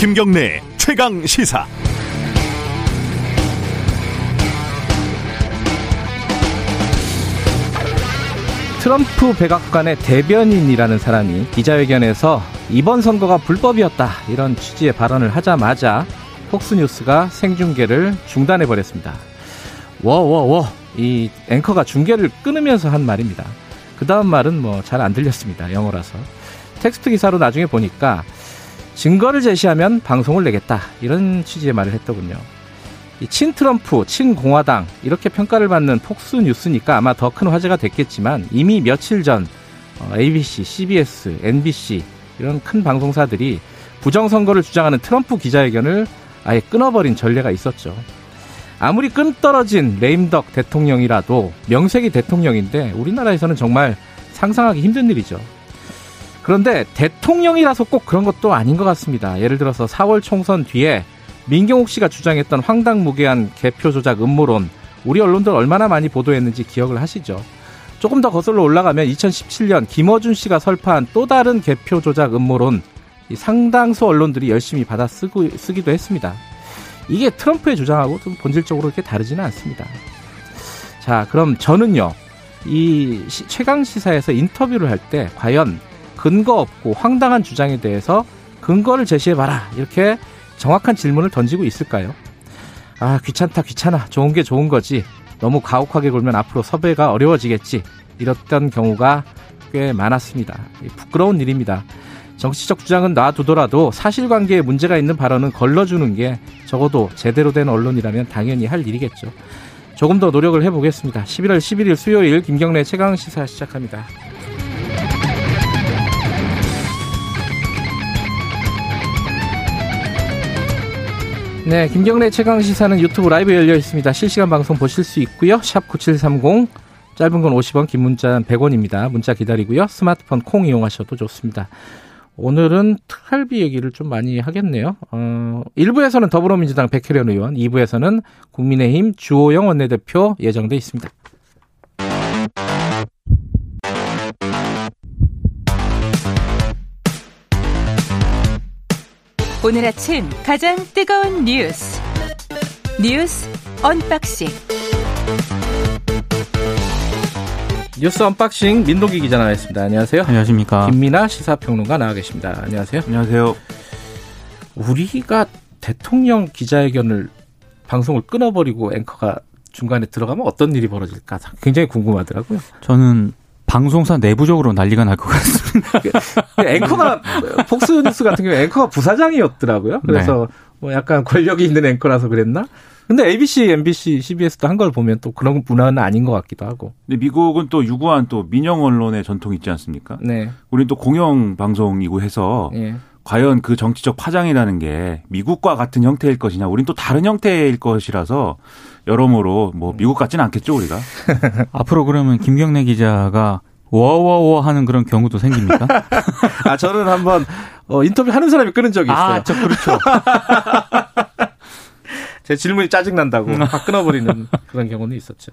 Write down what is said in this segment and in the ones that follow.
김경래 최강 시사. 트럼프 백악관의 대변인이라는 사람이 기자회견에서 이번 선거가 불법이었다 이런 취지의 발언을 하자마자 폭스뉴스가 생중계를 중단해 버렸습니다. 워워워 이 앵커가 중계를 끊으면서 한 말입니다. 그 다음 말은 뭐 잘 안 들렸습니다. 영어라서 텍스트 기사로 나중에 보니까 증거를 제시하면 방송을 내겠다 이런 취지의 말을 했더군요. 친 트럼프, 친 공화당 이렇게 평가를 받는 폭스 뉴스니까 아마 더 큰 화제가 됐겠지만 이미 며칠 전 ABC, CBS, NBC 이런 큰 방송사들이 부정선거를 주장하는 트럼프 기자회견을 아예 끊어버린 전례가 있었죠. 아무리 끈떨어진 레임덕 대통령이라도 명색이 대통령인데 우리나라에서는 정말 상상하기 힘든 일이죠. 그런데 대통령이라서 꼭 그런 것도 아닌 것 같습니다. 예를 들어서 4월 총선 뒤에 민경욱 씨가 주장했던 황당무계한 개표 조작 음모론 우리 언론들 얼마나 많이 보도했는지 기억을 하시죠. 조금 더 거슬러 올라가면 2017년 김어준 씨가 설파한 또 다른 개표 조작 음모론 상당수 언론들이 열심히 받아 쓰고, 쓰기도 했습니다. 이게 트럼프의 주장하고 좀 본질적으로 이렇게 다르지는 않습니다. 자, 그럼 저는요, 이 최강 시사에서 인터뷰를 할 때 과연 근거 없고 황당한 주장에 대해서 근거를 제시해봐라. 이렇게 정확한 질문을 던지고 있을까요? 아, 귀찮다, 귀찮아. 좋은 게 좋은 거지. 너무 가혹하게 굴면 앞으로 섭외가 어려워지겠지. 이랬던 경우가 꽤 많았습니다. 부끄러운 일입니다. 정치적 주장은 놔두더라도 사실관계에 문제가 있는 발언은 걸러주는 게 적어도 제대로 된 언론이라면 당연히 할 일이겠죠. 조금 더 노력을 해보겠습니다. 11월 11일 수요일 김경래 최강 시사 시작합니다. 네, 김경래 최강 시사는 유튜브 라이브 열려 있습니다. 실시간 방송 보실 수 있고요. 샵 9730 짧은 건 50원, 긴 문자는 100원입니다. 문자 기다리고요. 스마트폰 콩 이용하셔도 좋습니다. 오늘은 특활비 얘기를 좀 많이 하겠네요. 어, 1부에서는 더불어민주당 백혜련 의원, 2부에서는 국민의힘 주호영 원내대표 예정돼 있습니다. 오늘 아침 가장 뜨거운 뉴스 뉴스 언박싱 뉴스 언박싱 민동기 기자 나와 있습니다. 안녕하세요. 안녕하십니까. 김민아 시사평론가 나와 계십니다. 안녕하세요. 안녕하세요. 우리가 대통령 기자회견을 방송을 끊어버리고 앵커가 중간에 들어가면 어떤 일이 벌어질까 굉장히 궁금하더라고요. 저는 방송사 내부적으로 난리가 날 것 같습니다. 앵커가 폭스뉴스 같은 경우에 앵커가 부사장이었더라고요. 그래서 네. 뭐 약간 권력이 있는 앵커라서 그랬나? 근데 ABC, MBC, CBS도 한 걸 보면 또 그런 문화는 아닌 것 같기도 하고. 근데 미국은 또 유구한 또 민영 언론의 전통이 있지 않습니까? 네. 우리는 또 공영 방송이고 해서 네. 과연 그 정치적 파장이라는 게 미국과 같은 형태일 것이냐, 우린 또 다른 형태일 것이라서 여러모로 뭐 미국 같지는 않겠죠 우리가. 앞으로 그러면 김경래 기자가 워워워 하는 그런 경우도 생깁니까? 아 저는 한번 어, 인터뷰 하는 사람이 끊은 적이 있어요. 아, 저 그렇죠. 제 질문이 짜증 난다고 다 끊어버리는 그런 경우는 있었죠.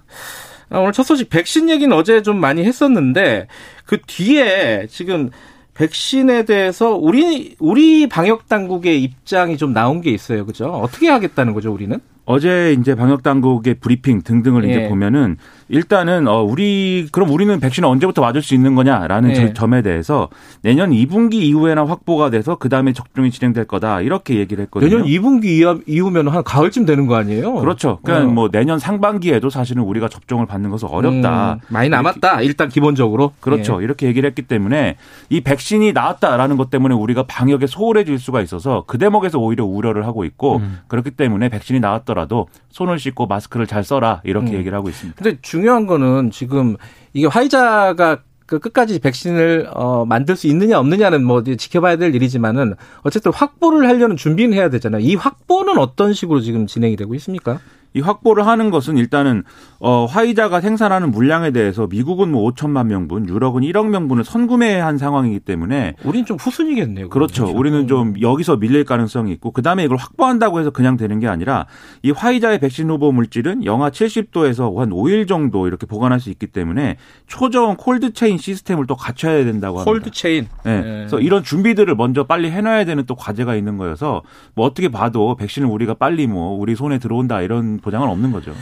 아, 오늘 첫 소식 백신 얘기는 어제 좀 많이 했었는데 그 뒤에 지금 백신에 대해서 우리 우리 방역 당국의 입장이 좀 나온 게 있어요. 그죠? 어떻게 하겠다는 거죠, 우리는? 어제 이제 방역 당국의 브리핑 등등을 예. 이제 보면은 일단은 어 우리 그럼 우리는 백신을 언제부터 맞을 수 있는 거냐라는 예. 점에 대해서 내년 2분기 이후에나 확보가 돼서 그다음에 접종이 진행될 거다 이렇게 얘기를 했거든요. 내년 2분기 이후면 한 가을쯤 되는 거 아니에요? 그렇죠. 그러니까 어. 뭐 내년 상반기에도 사실은 우리가 접종을 받는 것은 어렵다. 음, 많이 남았다. 일단 기본적으로. 그렇죠. 예. 이렇게 얘기를 했기 때문에 이 백신이 나왔다라는 것 때문에 우리가 방역에 소홀해질 수가 있어서 그 대목에서 오히려 우려를 하고 있고 음. 그렇기 때문에 백신이 나왔더라도 손을 씻고 마스크를 잘 써라 이렇게 음. 얘기를 하고 있습니다. 근데 중요한 거는 지금 이게 화이자가 그 끝까지 백신을 어 만들 수 있느냐 없느냐는 뭐 지켜봐야 될 일이지만은 어쨌든 확보를 하려는 준비는 해야 되잖아요. 이 확보는 어떤 식으로 지금 진행이 되고 있습니까? 이 확보를 하는 것은 일단은 어 화이자가 생산하는 물량에 대해서 미국은 뭐 5천만 명분, 유럽은 1억 명분을 선구매한 상황이기 때문에 우리는 좀 후순이겠네요. 그렇죠. 그렇죠. 우리는 좀 여기서 밀릴 가능성이 있고 그다음에 이걸 확보한다고 해서 그냥 되는 게 아니라 이 화이자의 백신 후보 물질은 영하 70도에서 한 5일 정도 이렇게 보관할 수 있기 때문에 초저온 콜드 체인 시스템을 또 갖춰야 된다고 합니다. 콜드 체인. 네. 네. 그래서 이런 준비들을 먼저 빨리 해놔야 되는 또 과제가 있는 거여서 뭐 어떻게 봐도 백신을 우리가 빨리 뭐 우리 손에 들어온다 이런 보장은 없는 거죠.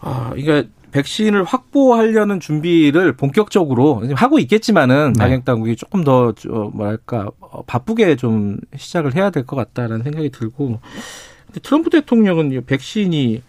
아, 그러니까 백신을 확보하려는 준비를 본격적으로 하고 있겠지만은 네. 방역 당국이 조금 더 뭐랄까 어, 바쁘게 좀 시작을 해야 될 것 같다라는 생각이 들고 근데 트럼프 대통령은 백신이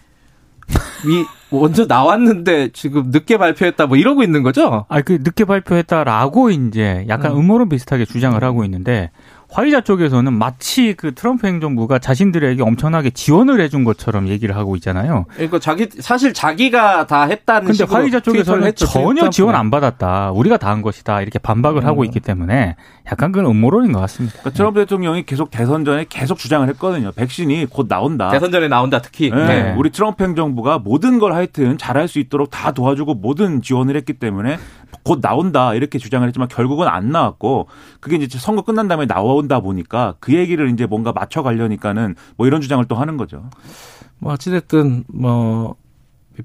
미 먼저 나왔는데 지금 늦게 발표했다 뭐 이러고 있는 거죠? 아, 그 늦게 발표했다라고 이제 약간 음. 음모론 비슷하게 주장을 하고 있는데 화이자 쪽에서는 마치 그 트럼프 행정부가 자신들에게 엄청나게 지원을 해준 것처럼 얘기를 하고 있잖아요. 그러니까 자기 사실 자기가 다 했다는 근데 화이자 쪽에서는 했죠, 전혀 지원 안 받았다. 우리가 다 한 것이다. 이렇게 반박을 음. 하고 있기 때문에 약간 그건 음모론인 것 같습니다. 그러니까 트럼프 대통령이 계속 대선 전에 계속 주장을 했거든요. 백신이 곧 나온다. 대선 전에 나온다 특히. 네. 네. 우리 트럼프 행정부가 모든 걸 하여튼 잘할 수 있도록 다 도와주고 모든 지원을 했기 때문에 곧 나온다 이렇게 주장을 했지만 결국은 안 나왔고 그게 이제 선거 끝난 다음에 나 온다 보니까 그 얘기를 이제 뭔가 맞춰 가려니까는 뭐 이런 주장을 또 하는 거죠. 뭐 어찌됐든 뭐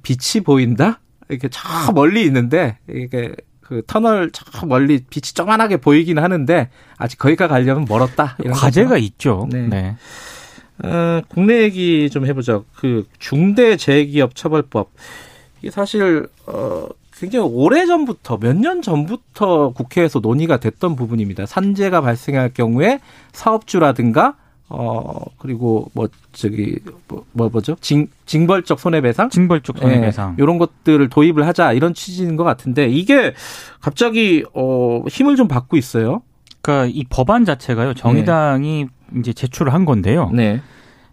빛이 보인다 이렇게 저 멀리 있는데 이게 그 터널 저 멀리 빛이 쪼만하게 보이긴 하는데 아직 거기가 가려면 멀었다. 이런 과제가 거죠? 있죠. 네. 네. 어, 국내 얘기 좀 해보죠. 그 중대재해기업 처벌법 이게 사실 어 굉장히 오래 전부터 몇 년 전부터 국회에서 논의가 됐던 부분입니다. 산재가 발생할 경우에 사업주라든가 어 그리고 뭐 저기 뭐, 뭐 뭐죠 징 징벌적 손해배상 징벌적 손해배상 네, 이런 것들을 도입을 하자 이런 취지인 것 같은데 이게 갑자기 어 힘을 좀 받고 있어요. 그러니까 이 법안 자체가요 정의당이 네. 이제 제출을 한 건데요. 네.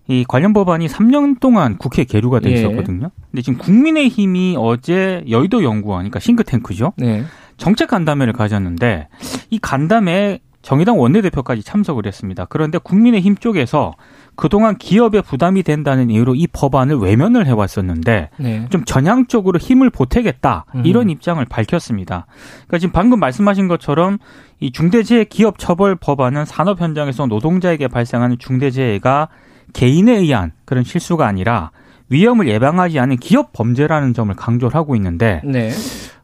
이 관련 법안이 3년 동안 국회에 계류가 돼 예. 있었거든요. 예. 근데 지금 국민의힘이 어제 여의도 연구원, 그러니까 싱크탱크죠. 네. 정책 간담회를 가졌는데 이 간담회에 정의당 원내대표까지 참석을 했습니다. 그런데 국민의힘 쪽에서 그동안 기업에 부담이 된다는 이유로 이 법안을 외면을 해왔었는데 네. 좀 전향적으로 힘을 보태겠다 이런 음. 입장을 밝혔습니다. 그러니까 지금 방금 말씀하신 것처럼 이 중대재해 기업 처벌 법안은 산업 현장에서 노동자에게 발생하는 중대재해가 개인에 의한 그런 실수가 아니라 위험을 예방하지 않은 기업 범죄라는 점을 강조를 하고 있는데 네.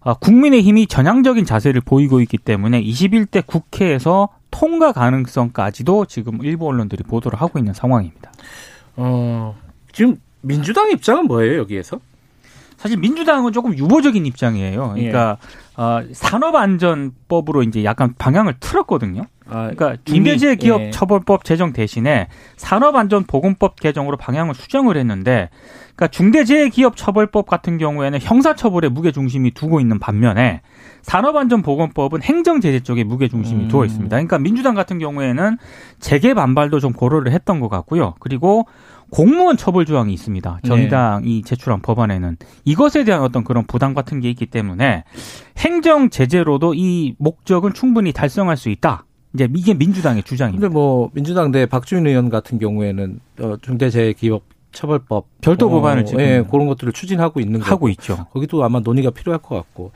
아, 국민의힘이 전향적인 자세를 보이고 있기 때문에 21대 국회에서 통과 가능성까지도 지금 일부 언론들이 보도를 하고 있는 상황입니다. 어, 지금 민주당 입장은 뭐예요 여기에서? 사실 민주당은 조금 유보적인 입장이에요. 그러니까 예. 어, 산업안전법으로 이제 약간 방향을 틀었거든요. 아, 그러니까 중대재해 기업처벌법 예. 제정 대신에 산업안전보건법 개정으로 방향을 수정을 했는데, 그러니까 중대재해 기업 처벌법 같은 경우에는 형사처벌에 무게 중심이 두고 있는 반면에 산업안전보건법은 행정제재 쪽에 무게 중심이 음. 두어 있습니다. 그러니까 민주당 같은 경우에는 재개 반발도 좀 고려를 했던 것 같고요. 그리고 공무원 처벌 조항이 있습니다. 정의당이 네. 제출한 법안에는 이것에 대한 어떤 그런 부담 같은 게 있기 때문에 행정 제재로도 이 목적은 충분히 달성할 수 있다. 이제 이게 민주당의 주장입니다. 근데 뭐 민주당 내 박주민 의원 같은 경우에는 어, 중대재해기업 처벌법 별도 법안을 지금 예, 그런 것들을 추진하고 있는 하고 거고. 있죠. 거기도 아마 논의가 필요할 것 같고.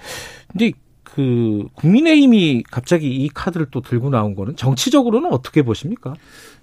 근데 그 국민의힘이 갑자기 이 카드를 또 들고 나온 거는 정치적으로는 어떻게 보십니까?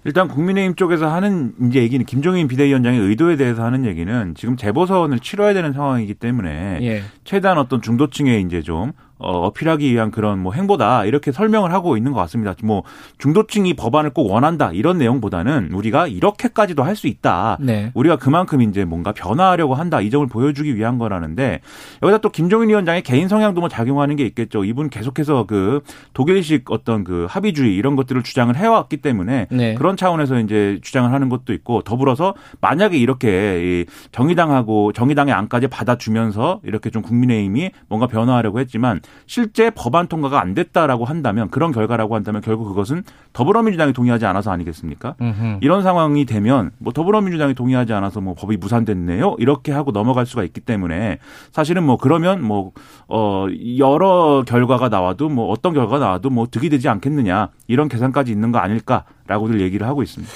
일단 국민의힘 쪽에서 하는 이제 얘기는 김종인 비대위원장의 의도에 대해서 하는 얘기는 지금 재보선을 치러야 되는 상황이기 때문에 예. 최대한 어떤 중도층에 이제 좀 어, 어필하기 위한 그런 뭐 행보다 이렇게 설명을 하고 있는 것 같습니다. 뭐 중도층이 법안을 꼭 원한다 이런 내용보다는 우리가 이렇게까지도 할 수 있다. 네. 우리가 그만큼 이제 뭔가 변화하려고 한다 이 점을 보여주기 위한 거라는데 여기다 또 김종인 위원장의 개인 성향도 뭐 작용하는 게 있겠죠. 이분 계속해서 그 독일식 어떤 그 합의주의 이런 것들을 주장을 해왔기 때문에 네. 그런 차원에서 이제 주장을 하는 것도 있고 더불어서 만약에 이렇게 정의당하고 정의당의 안까지 받아주면서 이렇게 좀 국민의힘이 뭔가 변화하려고 했지만 실제 법안 통과가 안 됐다라고 한다면 그런 결과라고 한다면 결국 그것은 더불어민주당이 동의하지 않아서 아니겠습니까? 으흠. 이런 상황이 되면 뭐 더불어민주당이 동의하지 않아서 뭐 법이 무산됐네요 이렇게 하고 넘어갈 수가 있기 때문에 사실은 뭐 그러면 뭐 어 여러 결과가 나와도 뭐 어떤 결과가 나와도 뭐 득이 되지 않겠느냐 이런 계산까지 있는 거 아닐까 라고들 얘기를 하고 있습니다.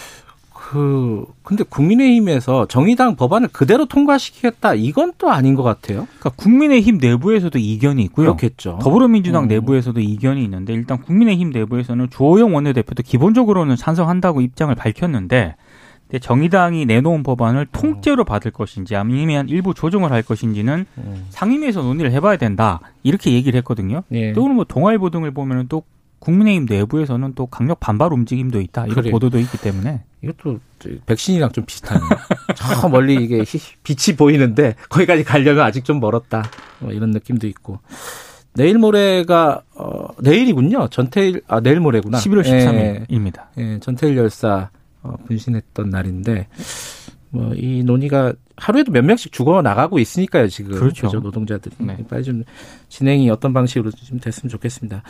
그 근데 국민의힘에서 정의당 법안을 그대로 통과시키겠다 이건 또 아닌 것 같아요. 그러니까 국민의힘 내부에서도 이견이 있고요. 그렇겠죠. 더불어민주당 음. 내부에서도 이견이 있는데 일단 국민의힘 내부에서는 주호영 원내대표도 기본적으로는 찬성한다고 입장을 밝혔는데 정의당이 내놓은 법안을 통째로 받을 것인지 아니면 일부 조정을 할 것인지는 음. 상임위에서 논의를 해봐야 된다 이렇게 얘기를 했거든요. 예. 또뭐 동아일보 등을 보면은 또 국민의힘 내부에서는 또 강력 반발 움직임도 있다 이런 그래. 보도도 있기 때문에 이것도 백신이랑 좀 비슷하네요. 저 멀리 이게 빛이 보이는데 거기까지 가려면 아직 좀 멀었다 뭐 이런 느낌도 있고 내일 모레가 어 내일이군요. 전태일 아 내일 모레구나. 11월 13일입니다. 예, 예 전태일 열사 어, 분신했던 날인데 뭐 이 논의가 하루에도 몇 명씩 죽어 나가고 있으니까요 지금 그렇죠, 그렇죠? 노동자들이 네. 빨리 좀 진행이 어떤 방식으로 좀 됐으면 좋겠습니다.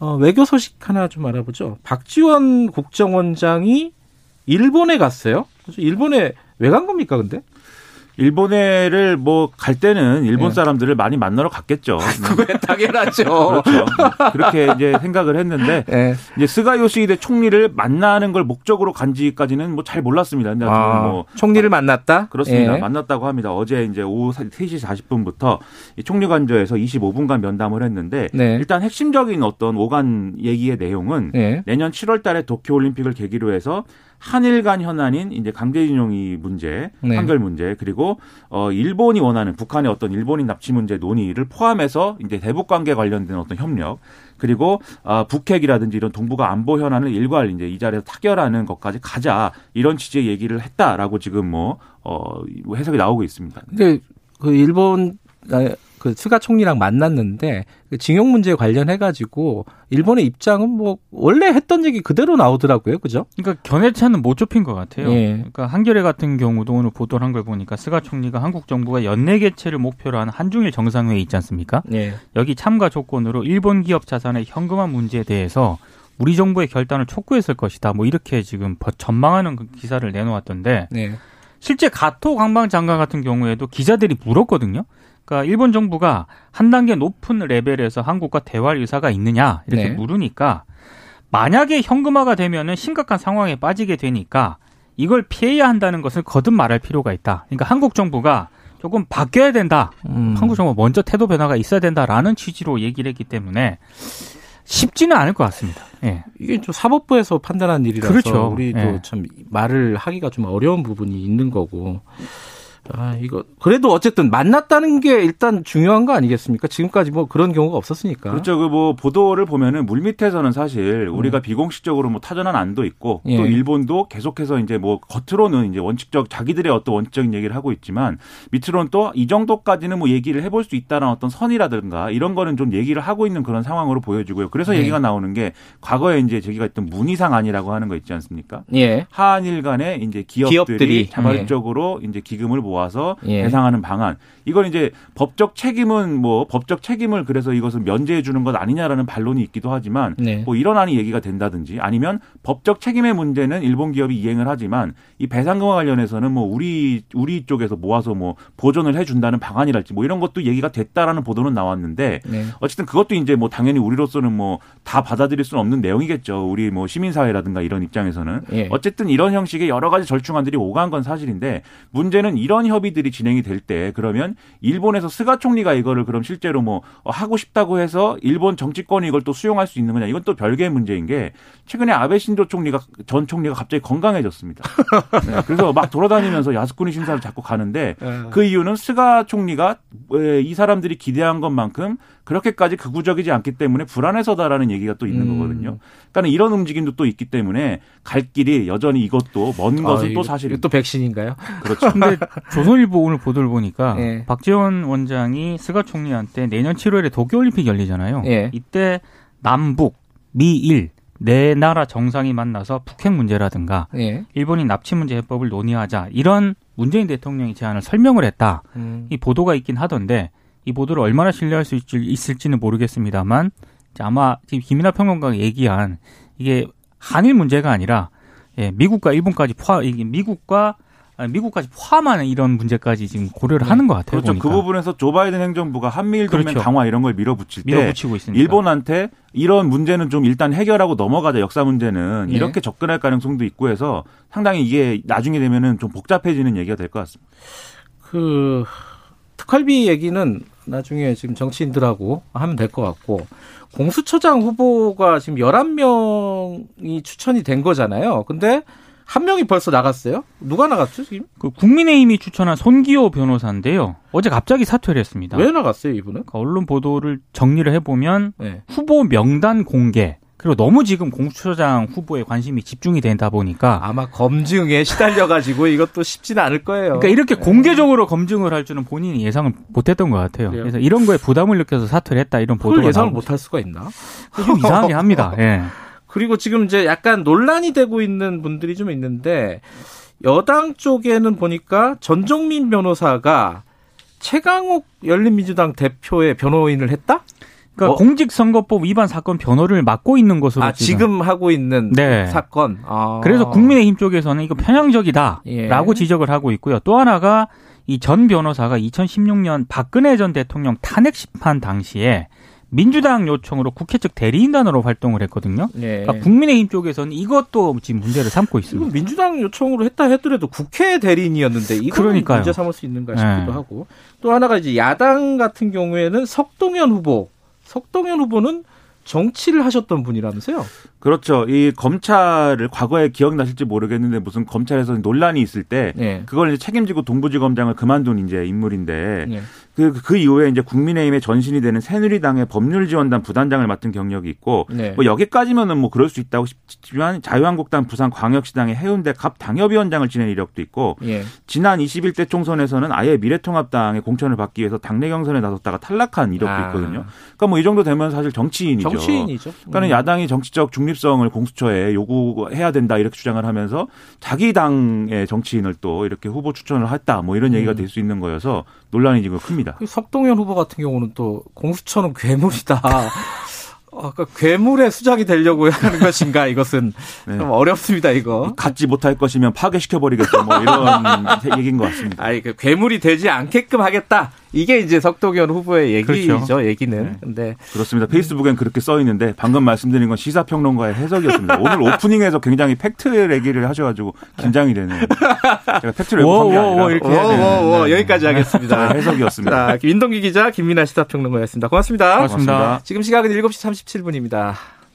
어, 외교 소식 하나 좀 알아보죠. 박지원 국정원장이 일본에 갔어요. 일본에 왜 간 겁니까 근데? 일본에를 뭐 갈 때는 일본 네. 사람들을 많이 만나러 갔겠죠. 그게 당연하죠. 그렇죠. 그렇게 이제 생각을 했는데 네. 이제 스가 요시히데 총리를 만나는 걸 목적으로 간지까지는 뭐 잘 몰랐습니다. 근데 아, 뭐 총리를 만났다? 그렇습니다. 네. 만났다고 합니다. 어제 이제 오후 3시 40분부터 총리 관저에서 25분간 면담을 했는데 네. 일단 핵심적인 어떤 오간 얘기의 내용은 네. 내년 7월 달에 도쿄 올림픽을 계기로 해서 한일 간 현안인 이제 강제징용이 문제, 네. 한결 문제, 그리고 어 일본이 원하는 북한의 어떤 일본인 납치 문제 논의를 포함해서 이제 대북 관계 관련된 어떤 협력, 그리고 아 북핵이라든지 이런 동북아 안보 현안을 일괄 이제 이 자리에서 타결하는 것까지 가자 이런 취지의 얘기를 했다라고 지금 뭐어 해석이 나오고 있습니다. 근데 그 일본 그 스가 총리랑 만났는데 그 징용 문제 관련해 가지고 일본의 입장은 뭐 원래 했던 얘기 그대로 나오더라고요, 그죠? 그러니까 견해차는 못 좁힌 것 같아요. 예. 그러니까 한겨레 같은 경우도 오늘 보도를 한 걸 보니까 스가 총리가 한국 정부가 연내 개최를 목표로 한 한중일 정상회의 있지 않습니까? 예. 여기 참가 조건으로 일본 기업 자산의 현금화 문제에 대해서 우리 정부의 결단을 촉구했을 것이다. 뭐 이렇게 지금 전망하는 그 기사를 내놓았던데. 네. 실제 가토 관방 장관 같은 경우에도 기자들이 물었거든요. 그러니까 일본 정부가 한 단계 높은 레벨에서 한국과 대화할 의사가 있느냐 이렇게 네. 물으니까 만약에 현금화가 되면은 심각한 상황에 빠지게 되니까 이걸 피해야 한다는 것을 거듭 말할 필요가 있다. 그러니까 한국 정부가 조금 바뀌어야 된다. 음. 한국 정부 먼저 태도 변화가 있어야 된다라는 취지로 얘기를 했기 때문에 쉽지는 않을 것 같습니다. 예. 이게 좀 사법부에서 판단한 일이라서 그렇죠. 우리도 예. 참 말을 하기가 좀 어려운 부분이 있는 거고. 아, 이거 그래도 어쨌든 만났다는 게 일단 중요한 거 아니겠습니까? 지금까지 뭐 그런 경우가 없었으니까. 그렇죠. 그 뭐 보도를 보면은 물 밑에서는 사실 우리가 음. 비공식적으로 뭐 타전한 안도 있고 예. 또 일본도 계속해서 이제 뭐 겉으로는 이제 원칙적 자기들의 어떤 원칙적인 얘기를 하고 있지만 밑으로는 또 이 정도까지는 뭐 얘기를 해볼 수 있다는 어떤 선이라든가 이런 거는 좀 얘기를 하고 있는 그런 상황으로 보여지고요. 그래서 예. 얘기가 나오는 게 과거에 이제 저기가 있던 문희상 안이라고 하는 거 있지 않습니까? 예. 한일 간에 이제 기업들이, 기업들이. 자발적으로 예. 이제 기금을 모아 모아서 예. 배상하는 방안. 이걸 이제 법적 책임은 뭐 법적 책임을 그래서 이것을 면제해 주는 것 아니냐라는 반론이 있기도 하지만 네. 뭐 이런 안이 얘기가 된다든지 아니면 법적 책임의 문제는 일본 기업이 이행을 하지만 이 배상금과 관련해서는 뭐 우리 우리 쪽에서 모아서 뭐 보존을 해 준다는 방안이랄지 뭐 이런 것도 얘기가 됐다라는 보도는 나왔는데 네. 어쨌든 그것도 이제 뭐 당연히 우리로서는 뭐 다 받아들일 수는 없는 내용이겠죠. 우리 뭐 시민사회라든가 이런 입장에서는 예. 어쨌든 이런 형식의 여러 가지 절충안들이 오간 건 사실인데 문제는 이런 협의들이 진행이 될 때 그러면 일본에서 스가 총리가 이거를 그럼 실제로 뭐 하고 싶다고 해서 일본 정치권이 이걸 또 수용할 수 있는 거냐 이건 또 별개의 문제인 게 최근에 아베 신조 총리가 전 총리가 갑자기 건강해졌습니다. 네, 그래서 막 돌아다니면서 야스쿠니 신사를 자꾸 가는데 네. 그 이유는 스가 총리가 이 사람들이 기대한 것만큼 그렇게까지 극우적이지 않기 때문에 불안해서다라는 얘기가 또 있는 음. 거거든요. 그러니까 이런 움직임도 또 있기 때문에 갈 길이 여전히 이것도 먼 아, 것은 또 사실 또 백신인가요? 그렇죠. 근데 조선일보 오늘 보도를 보니까 네. 박지원 원장이 스가 총리한테 내년 7월에 도쿄올림픽 열리잖아요. 네. 이때 남북, 미일 네 나라 정상이 만나서 북핵 문제라든가 예. 일본인 납치 문제 해법을 논의하자 이런 문재인 대통령이 제안을 설명을 했다. 음. 이 보도가 있긴 하던데 이 보도를 얼마나 신뢰할 수 있을지, 는 모르겠습니다만 아마 지금 김이나 평론가가 얘기한 이게 한일 문제가 아니라 예, 미국과 일본까지 포함 미국과 미국까지 포함하는 이런 문제까지 지금 고려를 네. 하는 것 같아요. 그렇죠. 그 보니까. 그 부분에서 조 바이든 행정부가 한미일 동맹 그렇죠. 강화 이런 걸 밀어붙일 때 밀어붙이고 있습니다. 일본한테 이런 문제는 좀 일단 해결하고 넘어가자 역사 문제는 네. 이렇게 접근할 가능성도 있고 해서 상당히 이게 나중에 되면은 좀 복잡해지는 얘기가 될 것 같습니다. 그 특활비 얘기는 나중에 지금 정치인들하고 하면 될 것 같고 공수처장 후보가 지금 11명이 추천이 된 거잖아요. 근데 한 명이 벌써 나갔어요? 누가 나갔죠, 지금? 그 국민의힘이 추천한 손기호 변호사인데요. 어제 갑자기 사퇴를 했습니다. 왜 나갔어요, 이분은? 그러니까 언론 보도를 정리를 해보면 네. 후보 명단 공개, 그리고 너무 지금 공수처장 후보에 관심이 집중이 된다 보니까 아마 검증에 시달려가지고 이것도 쉽지는 않을 거예요. 그러니까 이렇게 네. 공개적으로 검증을 할 줄은 본인이 예상을 못했던 것 같아요. 그래요? 그래서 이런 거에 부담을 느껴서 사퇴를 했다 이런 보도가 예상을 못할 수가 있나? 좀 이상하게 합니다. 예. 그리고 지금 이제 약간 논란이 되고 있는 분들이 좀 있는데 여당 쪽에는 보니까 전종민 변호사가 최강욱 열린민주당 대표의 변호인을 했다? 그러니까 어? 공직선거법 위반 사건 변호를 맡고 있는 것으로 아, 지금, 하고 있는 네. 사건. 아. 그래서 국민의힘 쪽에서는 이거 편향적이다라고 예. 지적을 하고 있고요. 또 하나가 이 전 변호사가 2016년 박근혜 전 대통령 탄핵 심판 당시에 민주당 요청으로 국회 측 대리인단으로 활동을 했거든요. 네. 그러니까 국민의힘 쪽에서는 이것도 지금 문제를 삼고 있습니다. 민주당 요청으로 했다 해더라도 국회 대리인이었는데 이거는 문제 삼을 수 있는가 싶기도 네. 하고 또 하나가 이제 야당 같은 경우에는 석동현 후보 석동현 후보는 정치를 하셨던 분이라면서요? 그렇죠. 이 검찰을 과거에 기억나실지 모르겠는데 무슨 검찰에서 논란이 있을 때 네. 그걸 이제 책임지고 동부지검장을 그만둔 이제 인물인데 네. 그, 그 이후에 이제 국민의힘의 전신이 되는 새누리당의 법률지원단 부단장을 맡은 경력이 있고 네. 뭐 여기까지면은 뭐 그럴 수 있다고 싶지만 자유한국당 부산광역시당의 해운대 갑 당협위원장을 지낸 이력도 있고 예. 지난 21대 총선에서는 아예 미래통합당의 공천을 받기 위해서 당내 경선에 나섰다가 탈락한 이력도 아. 있거든요. 그러니까 뭐 이 정도 되면 사실 정치인이죠. 정치인이죠. 그러니까 음. 야당이 정치적 중립성을 공수처에 요구해야 된다 이렇게 주장을 하면서 자기 당의 정치인을 또 이렇게 후보 추천을 했다 뭐 이런 얘기가 음. 될수 있는 거여서 논란이 지금 큽니다. 그 석동현 후보 같은 경우는 또 공수처는 괴물이다. 아까 괴물의 수작이 되려고 하는 것인가 이것은 네. 좀 어렵습니다 이거 갖지 못할 것이면 파괴시켜 버리겠다 뭐 이런 얘기인 것 같습니다. 아니 그 괴물이 되지 않게끔 하겠다 이게 이제 석도현 후보의 얘기죠, 그렇죠. 얘기는. 네. 근데 그렇습니다. 페이스북엔 그렇게 써 있는데 방금 말씀드린 건 시사 평론가의 해석이었습니다. 오늘 오프닝에서 굉장히 팩트 얘기를 하셔 가지고 긴장이 되네요. 제가 팩트를 왜곡한 게 아니라 이렇게 오, 오, 여기까지 하겠습니다. 네, 해석이었습니다. 자, 민동기 기자, 김민아 시사평론가였습니다. 고맙습니다. 고맙습니다. 지금 시각은 7시 37분입니다.